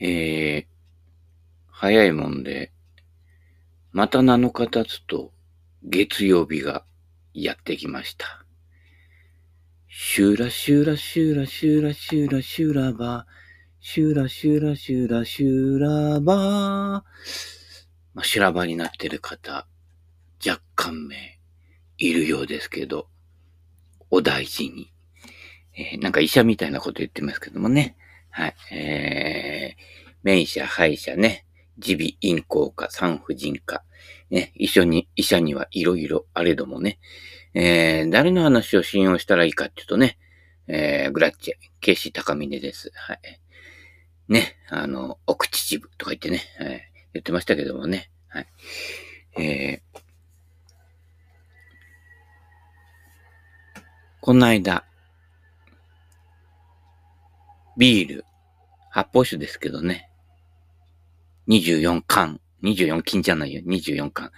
えー、早いもんで、また7日経つと月曜日がやってきました。シュラシュラシュラシュラシュラシュラバシュラシュラシュラシュラバまあ、修羅場になってる方、若干名いるようですけど、お大事に。えー、なんか医者みたいなこと言ってますけどもね。はい。えー、名医者、歯医者ね。耳鼻咽喉科、産婦人科。ね、一緒に、医者にはいろいろあれどもね。えー、誰の話を信用したらいいかっていうとね、えー、グラッチェ、ケイシ高峰です。はい。ね、あの、奥秩父とか言ってね、はい、言ってましたけどもね。はい。えー、この間、ビール、発泡酒ですけどね。24缶。24金じゃないよ。24缶。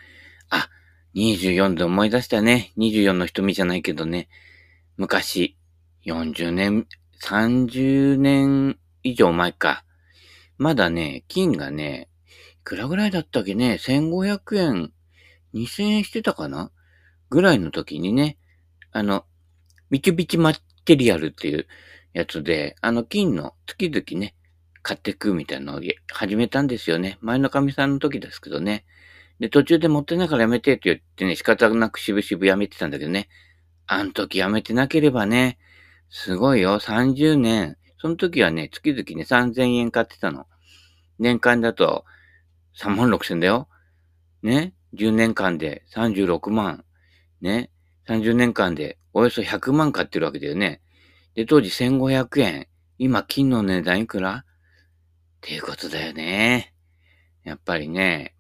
あ、24で思い出したね。24の瞳じゃないけどね。昔、40年、30年以上前か。まだね、金がね、いくらぐらいだったっけね、1500円、2000円してたかな？ぐらいの時にね、あの、ビチュビチマテリアルっていうやつで、あの金の月々ね、買ってくみたいなのを始めたんですよね。前の神さんの時ですけどね。で、途中で持ってないからやめてって言ってね、仕方なく渋々やめてたんだけどね。あの時やめてなければね、すごいよ、30年。その時はね、月々ね、3000円買ってたの。年間だと3万6000だよ。ね。10年間で36万。ね。30年間でおよそ100万買ってるわけだよね。で、当時1500円。今、金の値段いくら？っていうことだよね。やっぱりね、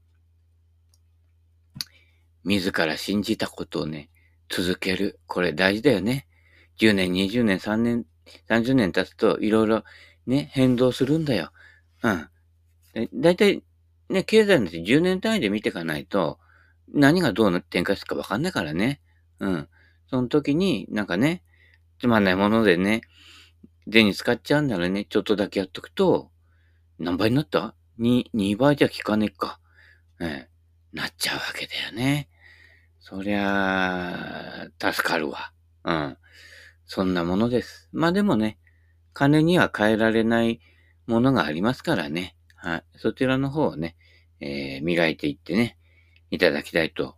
自ら信じたことをね、続ける。これ大事だよね。10年、20年、3年、30年経つと、いろいろね、変動するんだよ。うん。だいたいね、経済なんて10年単位で見ていかないと、何がどう展開するかわかんないからね。うん。その時に、なんかね、つまんないものでね、銭使っちゃうんならね、ちょっとだけやっとくと、何倍になった ?2、2倍じゃ効かねえか。ええ、なっちゃうわけだよね。そりゃあ、助かるわ。うん。そんなものです。まあでもね、金には変えられないものがありますからね。はい。そちらの方をね、えー、磨いていってね、いただきたいと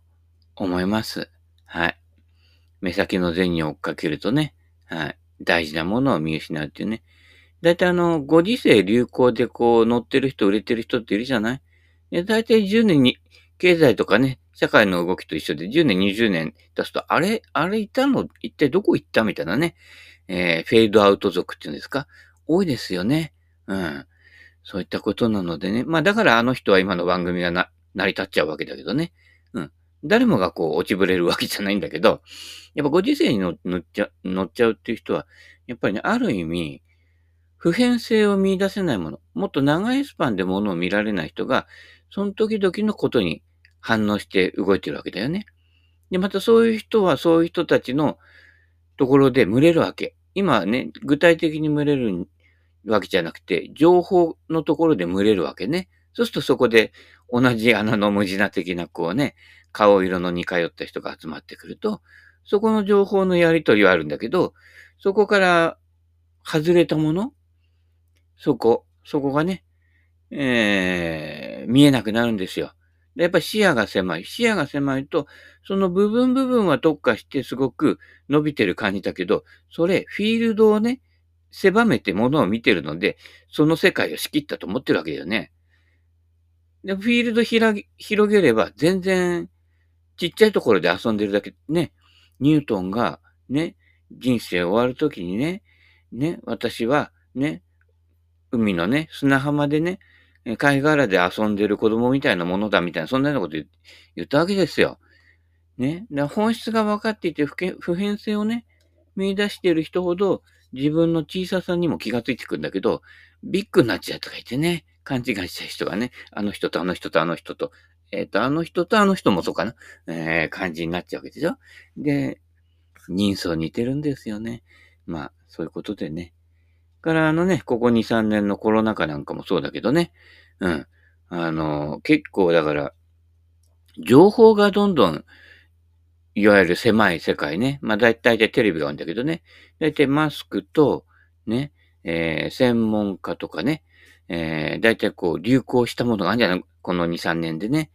思います。はい。目先の銭を追っかけるとね、はい。大事なものを見失うっていうね。だいたいあの、ご時世流行でこう乗ってる人、売れてる人っているじゃない？だいたい10年に、経済とかね、社会の動きと一緒で10年、20年経つと、あれ、あれいたの？一体どこ行った？みたいなね、えー、フェードアウト族っていうんですか？多いですよね。うん。そういったことなのでね。まあだからあの人は今の番組がな、成り立っちゃうわけだけどね。うん。誰もがこう落ちぶれるわけじゃないんだけど、やっぱご時世に乗っちゃ乗っちゃうっていう人は、やっぱりね、ある意味、普遍性を見出せないもの、もっと長いスパンでものを見られない人が、その時々のことに反応して動いてるわけだよね。で、またそういう人はそういう人たちのところで群れるわけ。今ね、具体的に群れるわけじゃなくて、情報のところで群れるわけね。そうするとそこで同じ穴の無地な的なこうね、顔色の似通った人が集まってくると、そこの情報のやり取りはあるんだけど、そこから外れたものそこ、そこがね、えー、見えなくなるんですよ。やっぱり視野が狭い。視野が狭いと、その部分部分は特化してすごく伸びてる感じだけど、それ、フィールドをね、狭めてものを見てるので、その世界を仕切ったと思ってるわけだよね。で、フィールド広げれば全然ちっちゃいところで遊んでるだけ、ね、ニュートンがね、人生終わるときにね、ね、私はね、海のね、砂浜でね、貝殻で遊んでる子供みたいなものだみたいな、そんなようなこと言ったわけですよ。ね。本質が分かっていて普遍性をね、見出している人ほど自分の小ささにも気がついてくんだけど、ビッグになっちゃうとか言ってね、勘違いした人がね、あの人とあの人とあの人と、えっ、ー、と、あの人とあの人もそうかな、えー、感じになっちゃうわけでしょで、人相似てるんですよね。まあ、そういうことでね、からあのね、ここ2、3年のコロナ禍なんかもそうだけどね。うん。あの、結構だから、情報がどんどん、いわゆる狭い世界ね。まあ大体テレビがあるんだけどね。大体マスクと、ね、えー、専門家とかね、えー、大体こう流行したものがあるんじゃない？この2、3年でね。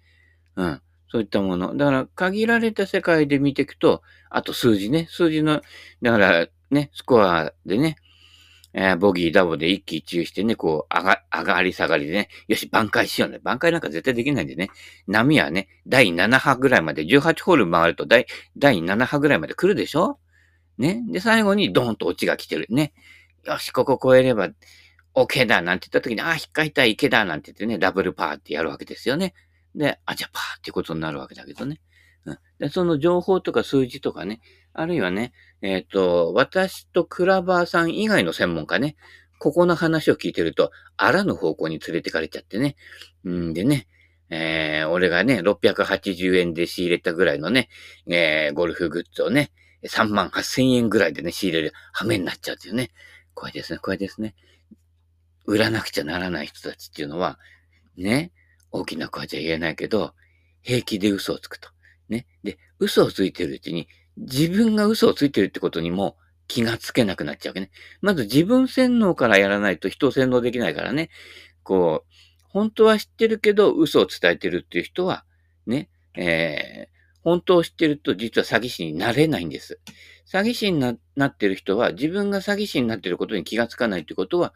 うん。そういったもの。だから、限られた世界で見ていくと、あと数字ね。数字の、だからね、スコアでね、えー、ボギー、ダボで一喜一憂してね、こう、上が、上がり下がりでね、よし、挽回しようね。挽回なんか絶対できないんでね。波はね、第7波ぐらいまで、18ホール回ると第、第7波ぐらいまで来るでしょ？ね？で、最後にドーンとオチが来てる。ね？よし、ここ超えれば、OK だなんて言った時に、ああ、引っかいたい池だなんて言ってね、ダブルパーってやるわけですよね。で、あ、じゃあパーってことになるわけだけどね。でその情報とか数字とかね、あるいはね、えっ、ー、と、私とクラバーさん以外の専門家ね、ここの話を聞いてると、あらぬ方向に連れてかれちゃってね。んでね、えー、俺がね、680円で仕入れたぐらいのね、えー、ゴルフグッズをね、3万8000円ぐらいでね、仕入れる羽目になっちゃうっていうね。これですね、これですね。売らなくちゃならない人たちっていうのは、ね、大きな声じゃ言えないけど、平気で嘘をつくと。ね。で、嘘をついてるうちに、自分が嘘をついてるってことにも気がつけなくなっちゃうわけね。まず自分洗脳からやらないと人を洗脳できないからね。こう、本当は知ってるけど嘘を伝えてるっていう人は、ね、えー、本当を知ってると実は詐欺師になれないんです。詐欺師になってる人は自分が詐欺師になってることに気がつかないってことは、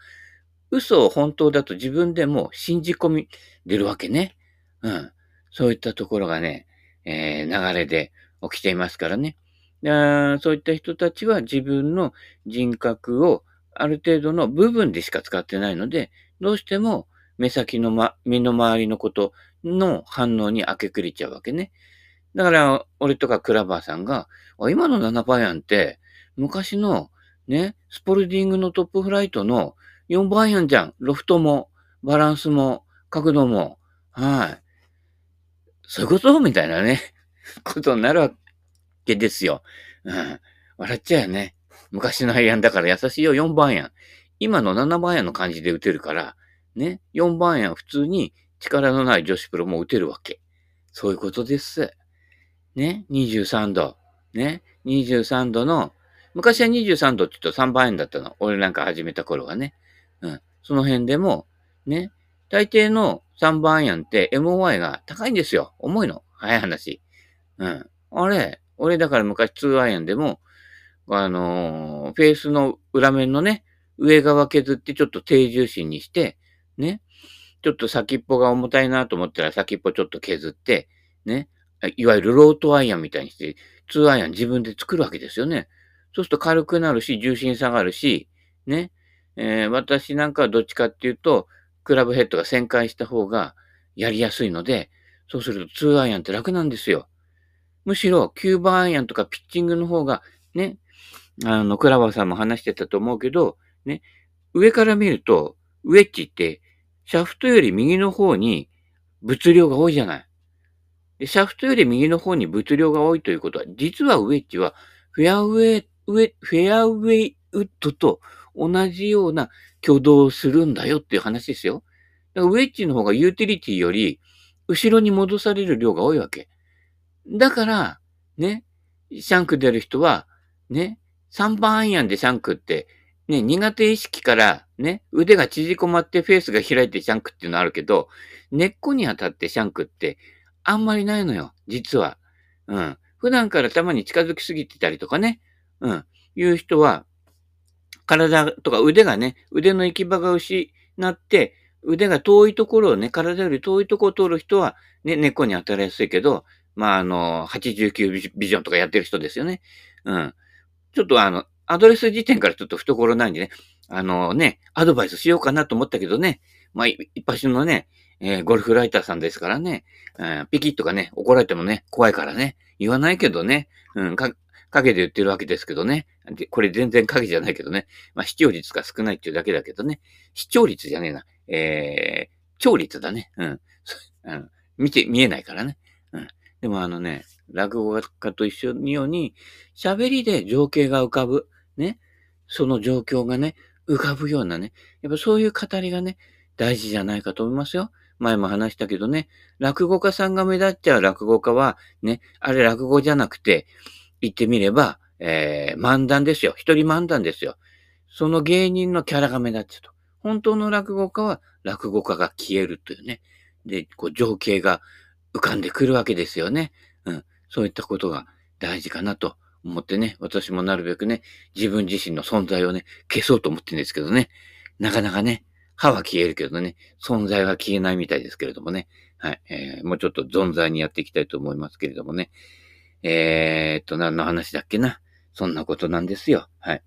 嘘を本当だと自分でも信じ込み出るわけね。うん。そういったところがね、えー、流れで起きていますからね。そういった人たちは自分の人格をある程度の部分でしか使ってないので、どうしても目先の、ま、身の回りのことの反応に明け暮れちゃうわけね。だから、俺とかクラバーさんが、今の7番やんって、昔のね、スポルディングのトップフライトの4番やんじゃん。ロフトも、バランスも、角度も。はい。そういうこと？みたいなね、ことになるわけですよ。うん。笑っちゃうよね。昔のアイアンだから優しいよ、4番やん。今の7番やんの感じで打てるから、ね、4番やん普通に力のない女子プロも打てるわけ。そういうことです。ね、23度。ね、23度の、昔は23度って言うと3番円だったの。俺なんか始めた頃はね。うん。その辺でも、ね、大抵の3番アイアンって MOI が高いんですよ。重いの。早い話。うん。あれ、俺だから昔2アイアンでも、あのー、フェースの裏面のね、上側削ってちょっと低重心にして、ね、ちょっと先っぽが重たいなと思ったら先っぽちょっと削って、ね、いわゆるロートアイアンみたいにして、2アイアン自分で作るわけですよね。そうすると軽くなるし、重心下がるし、ね、えー、私なんかはどっちかっていうと、クラブヘッドが旋回した方がやりやすいので、そうすると2アイアンって楽なんですよ。むしろ9番アイアンとかピッチングの方が、ね、あの、クラバーさんも話してたと思うけど、ね、上から見ると、ウェッジって、シャフトより右の方に物量が多いじゃない。でシャフトより右の方に物量が多いということは、実はウェッジは、フェアウェイ、ウェフェアウェイウッドと同じような挙動をするんだよっていう話ですよ。ウェッジの方がユーティリティより後ろに戻される量が多いわけ。だから、ね、シャンク出る人は、ね、3番アイアンでシャンクって、ね、苦手意識からね、腕が縮こまってフェースが開いてシャンクっていうのあるけど、根っこに当たってシャンクってあんまりないのよ、実は。うん。普段からたまに近づきすぎてたりとかね、うん、いう人は、体とか腕がね、腕の行き場が失って、腕が遠いところをね、体より遠いところを通る人は、ね、根っこに当たりやすいけど、まあ、あの、89ビジョンとかやってる人ですよね。うん。ちょっとあの、アドレス時点からちょっと懐ないんでね、あのね、アドバイスしようかなと思ったけどね、まあ、一発のね、えー、ゴルフライターさんですからね、うん、ピキッとかね、怒られてもね、怖いからね、言わないけどね、うん、か、影で言ってるわけですけどね。これ全然影じゃないけどね。まあ、視聴率が少ないっていうだけだけどね。視聴率じゃねえな。えー、聴率だね。うん。うん、見て、見えないからね。うん。でもあのね、落語家と一緒にように、喋りで情景が浮かぶ。ね。その状況がね、浮かぶようなね、やっぱそういう語りがね、大事じゃないかと思いますよ。前も話したけどね、落語家さんが目立っちゃう落語家は、ね、あれ落語じゃなくて、言ってみれば、えー、漫談ですよ。一人漫談ですよ。その芸人のキャラが目立っちゃうと。本当の落語家は落語家が消えるというね。で、こう情景が浮かんでくるわけですよね。うん。そういったことが大事かなと思ってね。私もなるべくね、自分自身の存在をね、消そうと思ってるんですけどね。なかなかね、歯は消えるけどね、存在は消えないみたいですけれどもね。はい。えー、もうちょっと存在にやっていきたいと思いますけれどもね。えー、っと、何の話だっけな？そんなことなんですよ。はい。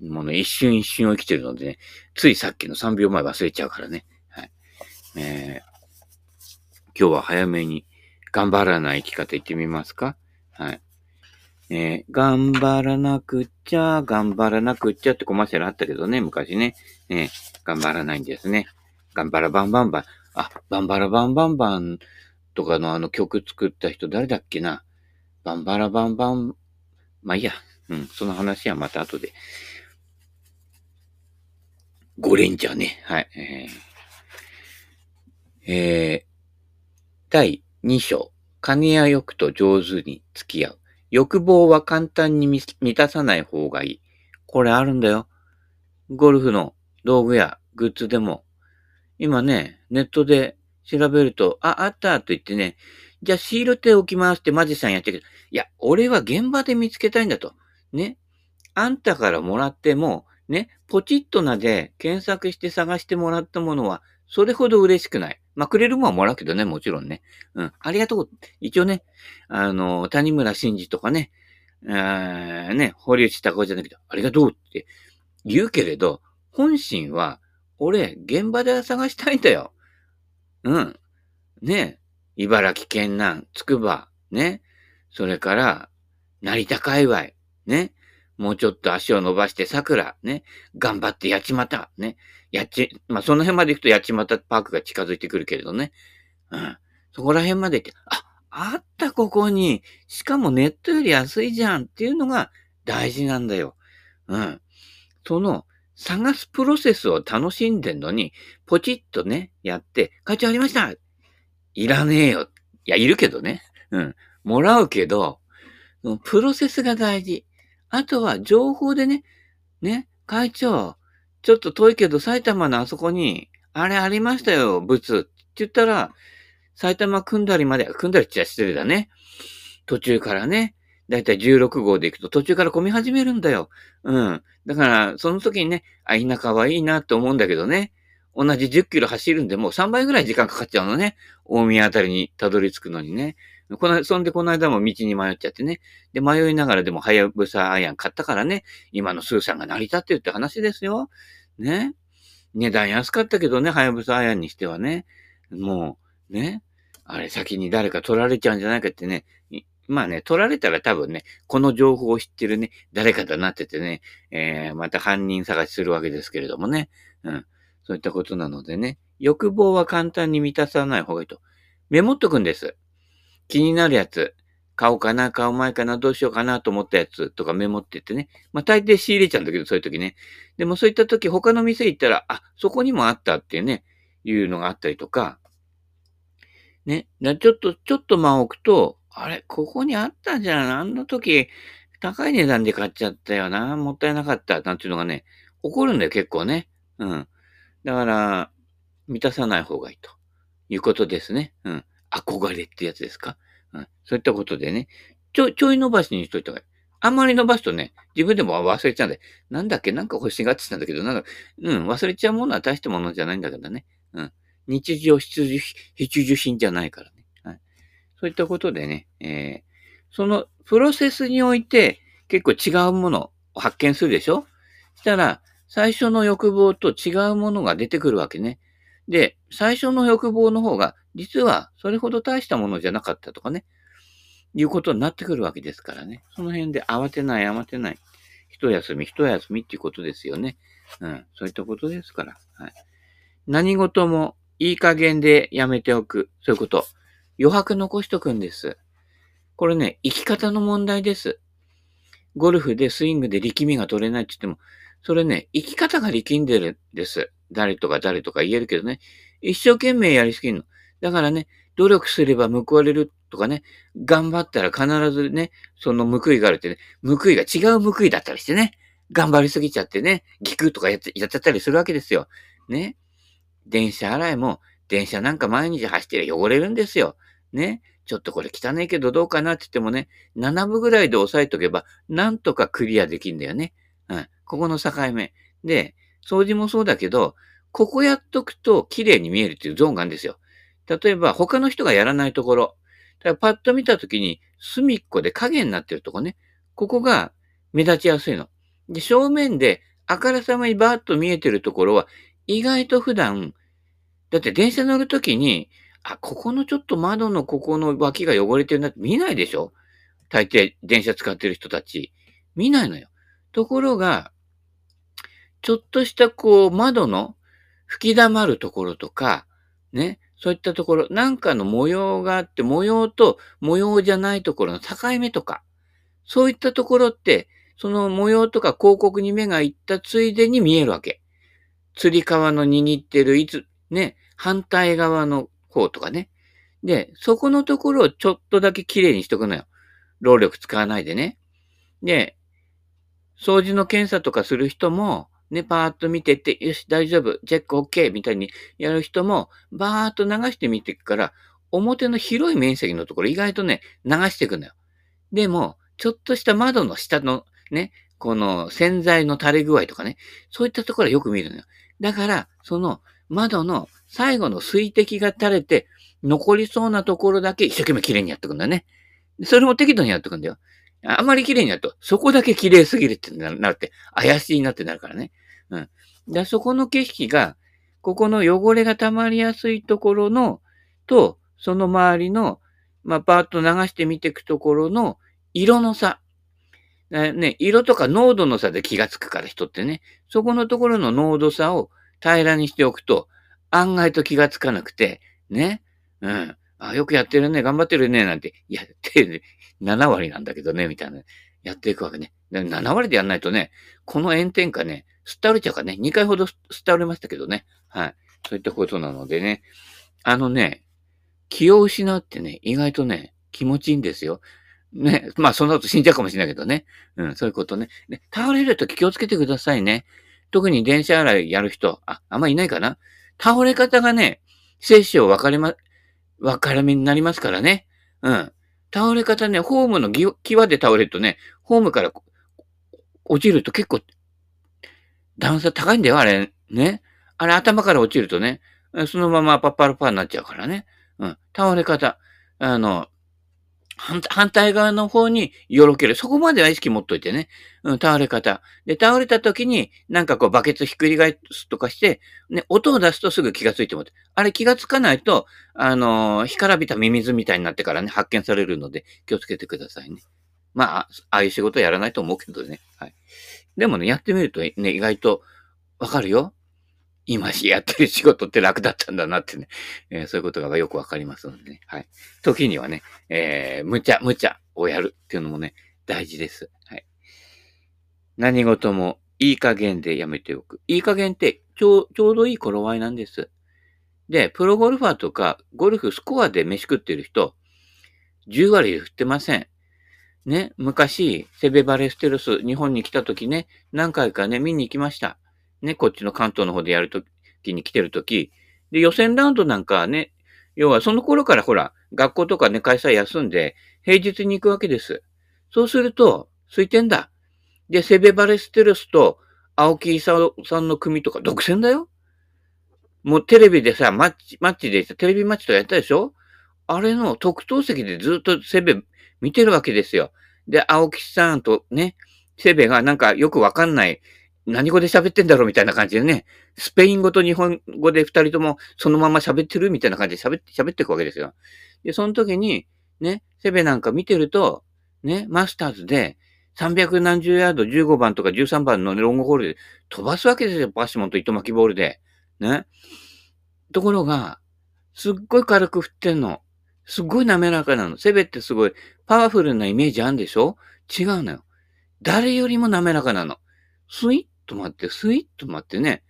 もうね、一瞬一瞬を生きてるのでね、ついさっきの3秒前忘れちゃうからね。はい。えー、今日は早めに頑張らない生き方言ってみますか？はい。えー、頑張らなくっちゃ、頑張らなくっちゃってコマーシャルあったけどね、昔ね。えー、頑張らないんですね。頑張らバンバンバン。あ、バンバラバンバンバンとかのあの曲作った人誰だっけな？バンバラバンバン、まあいいや。うん、その話はまた後で。ゴレンジャーね。はい。えー、えー、第2章。金や欲と上手に付き合う。欲望は簡単に満たさない方がいい。これあるんだよ。ゴルフの道具やグッズでも。今ね、ネットで調べると、あ、あったと言ってね、じゃあシール手置きますってマジさんやってるけど、いや、俺は現場で見つけたいんだと。ね。あんたからもらっても、ね、ポチッとなで検索して探してもらったものは、それほど嬉しくない。まあ、くれるもんはもらうけどね、もちろんね。うん。ありがとう。一応ね、あの、谷村新司とかね、あね、堀内孝じゃなくて、ありがとうって言うけれど、本心は、俺、現場で探したいんだよ。うん。ね。茨城県南、つくば、ね。それから、成田界隈、ね。もうちょっと足を伸ばして桜、ね。頑張って八街、ね。やち、まあ、その辺まで行くと八街パークが近づいてくるけれどね。うん。そこら辺まで行って、あ、あったここに、しかもネットより安いじゃんっていうのが大事なんだよ。うん。その、探すプロセスを楽しんでんのに、ポチッとね、やって、会長ありましたいらねえよ。いや、いるけどね。うん。もらうけど、プロセスが大事。あとは情報でね、ね、会長、ちょっと遠いけど埼玉のあそこに、あれありましたよ、物って言ったら、埼玉組んだりまで、組んだりっちゃ失礼だね。途中からね、だいたい16号で行くと途中から混み始めるんだよ。うん。だから、その時にね、あ、田舎はいいなって思うんだけどね。同じ10キロ走るんでもう3倍ぐらい時間かかっちゃうのね。大宮あたりにたどり着くのにね。この、そんでこの間も道に迷っちゃってね。で、迷いながらでも、はやぶさアイアン買ったからね、今のスーさんが成り立ってるって話ですよ。ね。値段安かったけどね、はやぶさアイアンにしてはね。もう、ね。あれ、先に誰か取られちゃうんじゃないかってね。まあね、取られたら多分ね、この情報を知ってるね、誰かとなっててね、えー、また犯人探しするわけですけれどもね。うん。そういったことなのでね、欲望は簡単に満たさない方がいいと。メモっとくんです。気になるやつ、買おうかな、買う前かな、どうしようかなと思ったやつとかメモってってね。まあ大抵仕入れちゃうんだけど、そういう時ね。でもそういった時他の店行ったら、あ、そこにもあったっていうね、いうのがあったりとか、ね。ちょっと、ちょっと間を置くと、あれ、ここにあったんじゃん。あの時、高い値段で買っちゃったよな。もったいなかった。なんていうのがね、起こるんだよ、結構ね。うん。だから、満たさない方がいいということですね。うん。憧れってやつですか？うん。そういったことでね、ちょ、ちょい伸ばしにしといた方がいい。あんまり伸ばすとね、自分でも忘れちゃうんで、なんだっけ？なんか欲しがってたんだけど、なんか、うん、忘れちゃうものは大したものじゃないんだけどね。うん。日常必需必需品じゃないからね。はい。そういったことでね、えー、そのプロセスにおいて結構違うものを発見するでしょ？したら、最初の欲望と違うものが出てくるわけね。で、最初の欲望の方が実はそれほど大したものじゃなかったとかね、いうことになってくるわけですからね。その辺で慌てない、慌てない。一休み、一休みっていうことですよね。うん。そういったことですから。はい。何事もいい加減でやめておく。そういうこと。余白残しとくんです。これね、生き方の問題です。ゴルフでスイングで力みが取れないって言っても、それね、生き方が力んでるんです。誰とか誰とか言えるけどね。一生懸命やりすぎるの。だからね、努力すれば報われるとかね、頑張ったら必ずね、その報いがあるってね、報いが違う報いだったりしてね、頑張りすぎちゃってね、ギクとかやっちゃったりするわけですよ。ね。電車洗いも、電車なんか毎日走ってりゃ汚れるんですよ。ね。ちょっとこれ汚いけどどうかなって言ってもね、7分ぐらいで押さえとけば、なんとかクリアできんだよね。ここの境目。で、掃除もそうだけど、ここやっとくと綺麗に見えるっていうゾーンがあるんですよ。例えば、他の人がやらないところ。だからパッと見たときに、隅っこで影になってるとこね。ここが目立ちやすいの。で、正面であからさまにバーッと見えてるところは、意外と普段、だって電車乗るときに、あ、ここのちょっと窓のここの脇が汚れてるなって見ないでしょ大抵電車使ってる人たち。見ないのよ。ところが、ちょっとしたこう窓の吹き溜まるところとか、ね、そういったところ、なんかの模様があって、模様と模様じゃないところの境目とか、そういったところって、その模様とか広告に目がいったついでに見えるわけ。釣り革の握ってるいつ、ね、反対側の方とかね。で、そこのところをちょっとだけ綺麗にしとくのよ。労力使わないでね。で、掃除の検査とかする人も、ね、パーッと見てて、よし、大丈夫、チェック OK みたいにやる人も、バーッと流してみていくから、表の広い面積のところ意外とね、流していくのよ。でも、ちょっとした窓の下のね、この洗剤の垂れ具合とかね、そういったところはよく見るのよ。だから、その窓の最後の水滴が垂れて、残りそうなところだけ一生懸命綺麗にやっていくんだね。それも適度にやっていくんだよ。あんまり綺麗にやると、そこだけ綺麗すぎるってなるって、怪しいなってなるからね。うん。で、そこの景色が、ここの汚れが溜まりやすいところの、と、その周りの、まあ、パーッと流してみていくところの色の差。ね、色とか濃度の差で気がつくから人ってね、そこのところの濃度差を平らにしておくと、案外と気がつかなくて、ね、うん。あ、よくやってるね、頑張ってるね、なんて、やって、7割なんだけどね、みたいな。やっていくわけね。7割でやんないとね、この炎天下ね、すったれちゃうからね、2回ほどすったれましたけどね。はい。そういったことなのでね、あのね、気を失うってね、意外とね、気持ちいいんですよ。ね。まあ、その後死んじゃうかもしれないけどね。うん、そういうことね。ね倒れるとき気をつけてくださいね。特に電車洗いやる人、あ、あんまいないかな。倒れ方がね、生死を分かれま、分かれ目になりますからね。うん。倒れ方ね、ホームの際で倒れるとね、ホームから落ちると結構、段差高いんだよ、あれ。ね。あれ頭から落ちるとね、そのままパッパルパーになっちゃうからね。うん。倒れ方。あの、反対側の方によろける。そこまでは意識持っといてね。うん、倒れ方。で、倒れた時に、なんかこう、バケツひっくり返すとかして、ね、音を出すとすぐ気がついてもらって。あれ気がつかないと、あのー、干からびたミミズみたいになってからね、発見されるので、気をつけてくださいね。まあ、ああいう仕事やらないと思うけどね。はい。でもね、やってみるとね、意外とわかるよ。今やってる仕事って楽だったんだなってね、えー、そういうことがよくわかりますのでね。はい。時にはね、えー、無茶、無茶をやるっていうのもね、大事です。はい。何事もいい加減でやめておく。いい加減ってちょう、ちょうどいい頃合いなんです。で、プロゴルファーとか、ゴルフスコアで飯食ってる人、10割振ってません。ね、昔、セベバレステロス、日本に来た時ね、何回かね、見に行きました。ね、こっちの関東の方でやるときに来てるとき、で、予選ラウンドなんかね、要はその頃からほら、学校とかね、会社休んで、平日に行くわけです。そうすると、空いてんだ。で、セベバレステルスと青木勲さんの組とか独占だよ。もうテレビでさ、マッチ、マッチで、テレビマッチとかやったでしょあれの特等席でずっとセベ見てるわけですよ。で、青木さんとね、セベがなんかよくわかんない何語で喋ってんだろうみたいな感じでね、スペイン語と日本語で二人ともそのまま喋ってるみたいな感じで喋って、喋っていくわけですよ。で、その時に、ね、セベなんか見てると、ね、マスターズで、300何十ヤード15番とか13番のロングホールで飛ばすわけですよ。バッシモンと糸巻きボールで。ね。ところが、すっごい軽く振ってんの。すっごい滑らかなの。セベってすごいパワフルなイメージあるんでしょ？違うのよ。誰よりも滑らかなの。スイッと待って、スイッと待ってね、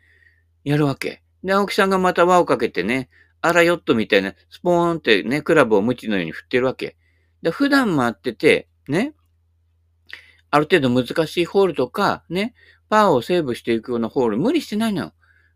やるわけ。で、青木さんがまた輪をかけてね、あらヨットみたいな、スポーンってね、クラブを無知のように振ってるわけ。で、普段回ってて、ね、ある程度難しいホールとか、ね、パーをセーブしていくようなホール無理してないのよ。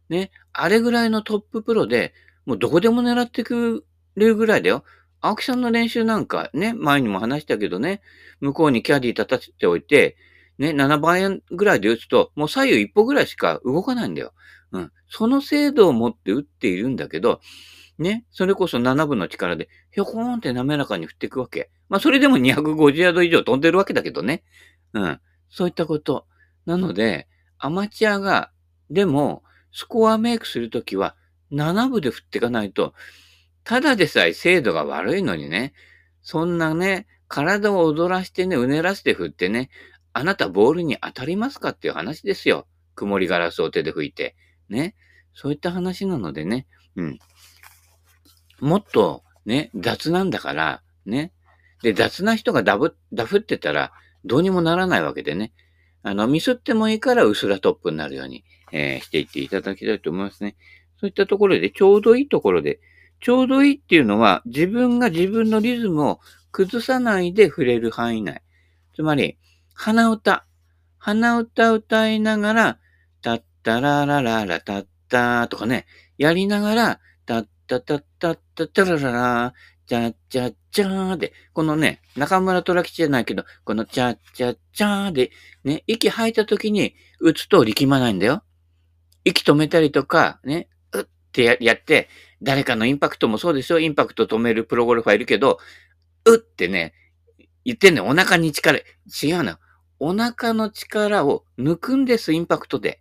ね、あれぐらいのトッププロで、もうどこでも狙ってくれるぐらいだよ。青木さんの練習なんかね、前にも話したけどね、向こうにキャディ立たせておいて、ね、7番円ぐらいで打つと、もう左右一歩ぐらいしか動かないんだよ。うん。その精度を持って打っているんだけど、ね、それこそ7分の力で、ひょこーんって滑らかに振っていくわけ。まあ、それでも250ヤード以上飛んでるわけだけどね。うん。そういったこと。なので、アマチュアが、でも、スコアメイクするときは、7分で振っていかないと、ただでさえ精度が悪いのにね、そんなね、体を踊らしてね、うねらせて振ってね、あなたボールに当たりますかっていう話ですよ。曇りガラスを手で拭いて。ね。そういった話なのでね。うん。もっと、ね、雑なんだから、ね。で、雑な人がダブ、ダフってたら、どうにもならないわけでね。あの、ミスってもいいから薄らトップになるように、えー、していっていただきたいと思いますね。そういったところで、ちょうどいいところで、ちょうどいいっていうのは、自分が自分のリズムを崩さないで触れる範囲内。つまり、鼻歌。鼻歌歌いながら、たったららららたったとかね、やりながら、たったたったったったららら、ちゃっちゃっちゃーで、このね、中村虎吉じゃないけど、このちゃっちゃっちゃーで、ね、息吐いた時に打つと力まないんだよ。息止めたりとか、ね、うってやって、誰かのインパクトもそうですよ。インパクト止めるプロゴルファーいるけど、うってね、言ってんねお腹に力、違うな。お腹の力を抜くんです、インパクトで。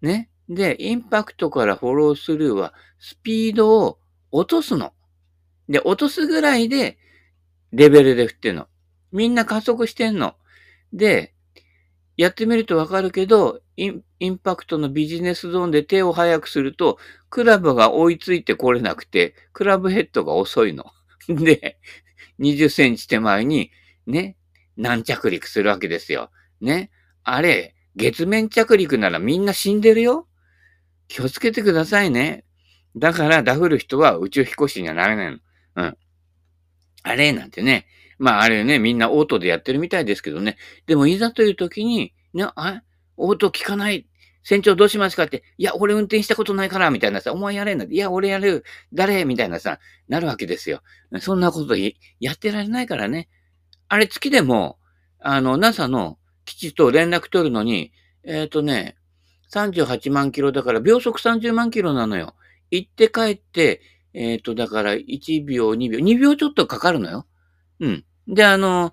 ね。で、インパクトからフォロースルーは、スピードを落とすの。で、落とすぐらいで、レベルで振ってんの。みんな加速してんの。で、やってみるとわかるけどイン、インパクトのビジネスゾーンで手を速くすると、クラブが追いついてこれなくて、クラブヘッドが遅いの。で、20センチ手前に、ね、軟着陸するわけですよ。ね。あれ、月面着陸ならみんな死んでるよ。気をつけてくださいね。だからダフる人は宇宙飛行士にはなれないの。うん。あれなんてね。まああれね、みんなオートでやってるみたいですけどね。でもいざという時に、ね、あ、オート効かない。船長どうしますかって、いや、俺運転したことないから、みたいなさ、お前やれんな。いや、俺やる。誰？みたいなさ、なるわけですよ。そんなことやってられないからね。あれ月でも、あの、NASA の基地と連絡取るのに、えっ、ー、とね、38万キロだから秒速30万キロなのよ。行って帰って、えっ、ー、と、だから1秒、2秒、2秒ちょっとかかるのよ。うん。で、あの、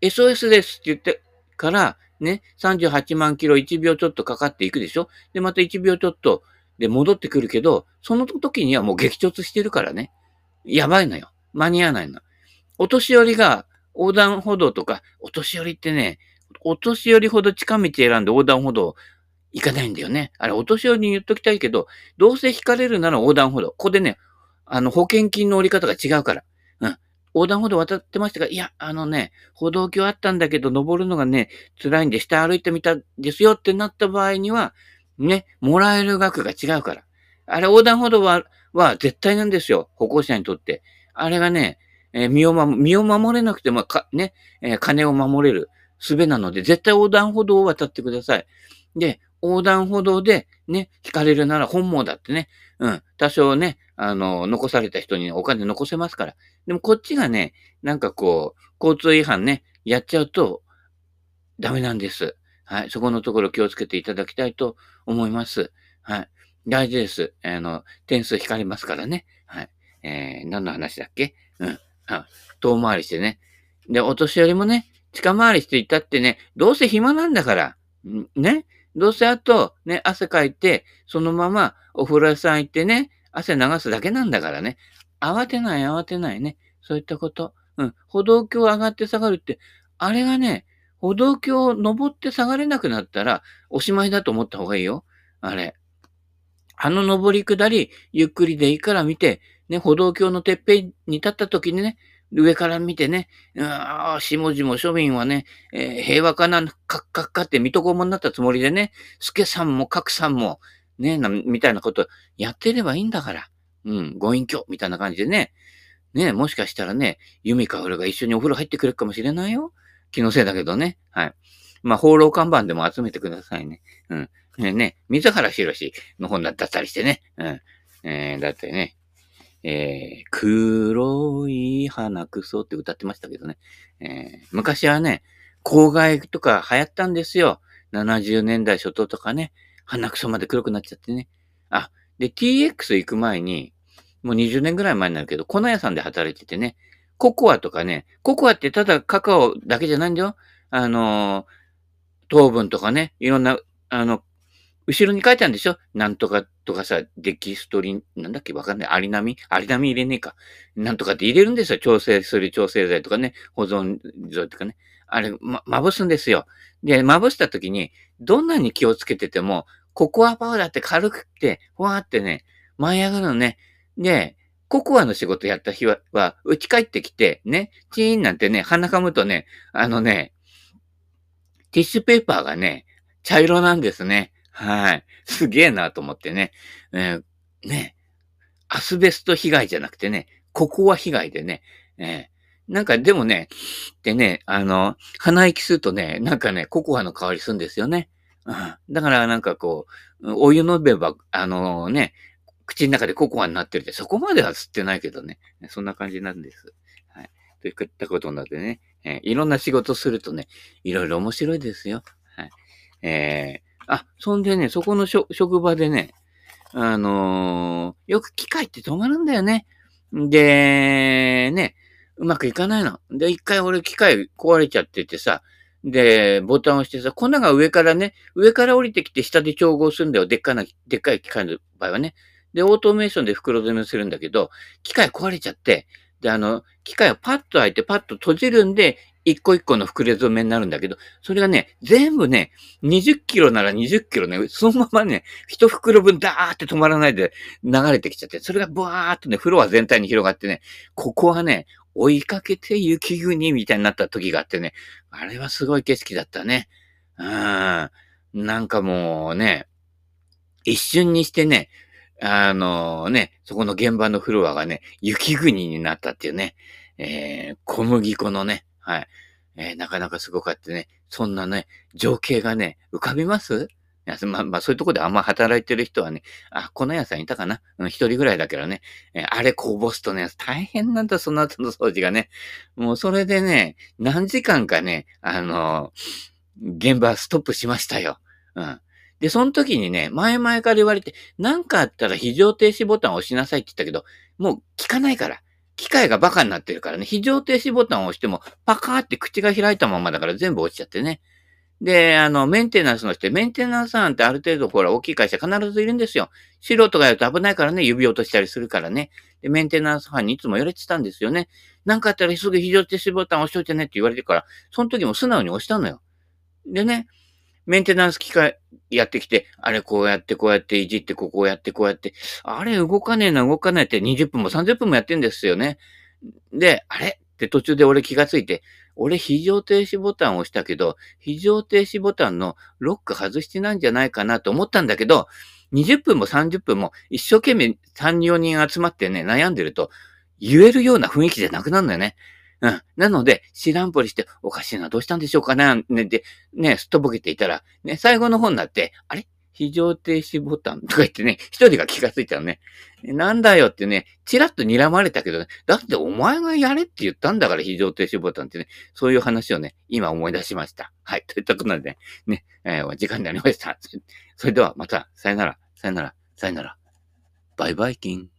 SOS ですって言ってから、ね、38万キロ1秒ちょっとかかっていくでしょ？で、また1秒ちょっとで戻ってくるけど、その時にはもう激突してるからね。やばいのよ。間に合わないの。お年寄りが横断歩道とか、お年寄りってね、お年寄りほど近道選んで横断歩道行かないんだよね。あれ、お年寄りに言っときたいけど、どうせ引かれるなら横断歩道。ここでね、あの、保険金の折り方が違うから。うん。横断歩道渡ってましたが、いや、あのね、歩道橋あったんだけど、登るのがね、辛いんで下歩いてみたんですよってなった場合には、ね、もらえる額が違うから。あれ、横断歩道は、は絶対なんですよ。歩行者にとって。あれがね、え、身を守、身を守れなくても、か、ね、え、金を守れる術なので、絶対横断歩道を渡ってください。で、横断歩道でね、引かれるなら本望だってね、うん、多少ね、あの、残された人にお金残せますから。でもこっちがね、なんかこう、交通違反ね、やっちゃうと、ダメなんです。はい。そこのところ気をつけていただきたいと思います。はい。大事です。あの、点数引かれますからね。はい。えー、何の話だっけ？うん。遠回りしてね。で、お年寄りもね、近回りしていたってね、どうせ暇なんだから。ね？どうせあと、ね、汗かいて、そのままお風呂屋さん行ってね、汗流すだけなんだからね。慌てない慌てないね。そういったこと。うん。歩道橋上がって下がるって、あれがね、歩道橋を登って下がれなくなったら、おしまいだと思った方がいいよ。あれ。あの登り下り、ゆっくりでいいから見て、ね、歩道橋のてっぺんに立った時にね、上から見てね、ああ、下々庶民はね、えー、平和かな、かっかっかって水戸黄門になったつもりでね、助さんも角さんも、ね、みたいなことやってればいいんだから。うん、ご隠居、みたいな感じでね。ね、もしかしたらね、由美かおるが一緒にお風呂入ってくれるかもしれないよ。気のせいだけどね。はい。まあ、放浪看板でも集めてくださいね。うん。ね、ね、水原博士の本だったりしてね。うん。えー、だってね、えー、黒い花くそって歌ってましたけどね。えー、昔はね、郊外とか流行ったんですよ。70年代初頭とかね。鼻くそまで黒くなっちゃってね。あ、で、TX 行く前に、もう20年ぐらい前になるけど、粉屋さんで働いててね。ココアとかね。ココアってただカカオだけじゃないんだよ。あのー、糖分とかね。いろんな、あの、後ろに書いてあるんでしょ？なんとかとかさ、デキストリン、なんだっけ？わかんない。アリナミ？アリナミ入れねえか。なんとかって入れるんですよ。調整する調整剤とかね。保存剤とかね。あれ、ま、まぶすんですよ。で、まぶした時に、どんなに気をつけてても、ココアパウダーって軽くて、ふわーってね、舞い上がるのね。で、ココアの仕事やった日は、は、うち帰ってきて、ね、チーンなんてね、鼻かむとね、あのね、ティッシュペーパーがね、茶色なんですね。はい。すげえなと思ってね。えー、ね。アスベスト被害じゃなくてね、ここは被害でね。えー、なんかでもね、でね、あの、鼻息するとね、なんかね、ココアの香りするんですよね。うん、だからなんかこう、お湯飲めば、あのね、口の中でココアになってるって、そこまでは吸ってないけどね。そんな感じなんです。はい。といったことになのでね、えー、いろんな仕事するとね、いろいろ面白いですよ。はい。えー、あ、そんでね、そこの職場でね、あのー、よく機械って止まるんだよね。で、ね、うまくいかないの。で、一回俺機械壊れちゃっててさ、で、ボタンを押してさ、粉が上からね、上から降りてきて下で調合するんだよ。でっかな、でっかい機械の場合はね。で、オートメーションで袋詰めするんだけど、機械壊れちゃって、で、あの、機械をパッと開いてパッと閉じるんで、一個一個の袋詰めになるんだけど、それがね、全部ね、20キロなら20キロね、そのままね、一袋分ダーって止まらないで流れてきちゃって、それがブワーっとね、フロア全体に広がってね、ここはね、追いかけて雪国みたいになった時があってね、あれはすごい景色だったね。うん。なんかもうね、一瞬にしてね、あのね、そこの現場のフロアがね、雪国になったっていうね、えー、小麦粉のね、はい。えー、なかなかすごかったね。そんなね、情景がね、浮かびます？いやまあ、まあ、そういうとこであんま働いてる人はね、あ、この屋さんいたかな？一人ぐらいだけどね、えー、あれこぼすとね、大変なんだ、その後の掃除がね。もうそれでね、何時間かね、あのー、現場ストップしましたよ。うん。で、その時にね、前々から言われて、なんかあったら非常停止ボタンを押しなさいって言ったけど、もう聞かないから。機械がバカになってるからね、非常停止ボタンを押しても、パカーって口が開いたままだから全部落ちちゃってね。で、あの、メンテナンスの人、メンテナンスさんってある程度、ほら、大きい会社必ずいるんですよ。素人がやると危ないからね、指落としたりするからね。で、メンテナンス班にいつも言われてたんですよね。なんかあったらすぐ非常停止ボタン押しといてねって言われてから、その時も素直に押したのよ。でね、メンテナンス機械やってきて、あれこうやってこうやっていじって、ここをやってこうやって、あれ動かねえな動かないって20分も30分もやってんですよね。で、あれって途中で俺気がついて、俺非常停止ボタンを押したけど、非常停止ボタンのロック外してないんじゃないかなと思ったんだけど、20分も30分も一生懸命3、4人集まってね、悩んでると、言えるような雰囲気じゃなくなるんだよね。うん。なので、知らんぽりして、おかしいな、どうしたんでしょうかね、ね、で、ね、すっとぼけていたら、ね、最後の方になって、あれ？非常停止ボタンとか言ってね、一人が気がついたのね。なんだよってね、ちらっと睨まれたけどね、だってお前がやれって言ったんだから非常停止ボタンってね、そういう話をね、今思い出しました。はい。といったことなんで、ね、えー、時間になりました。それではまた、さよなら、さよなら、さよなら。バイバイキン。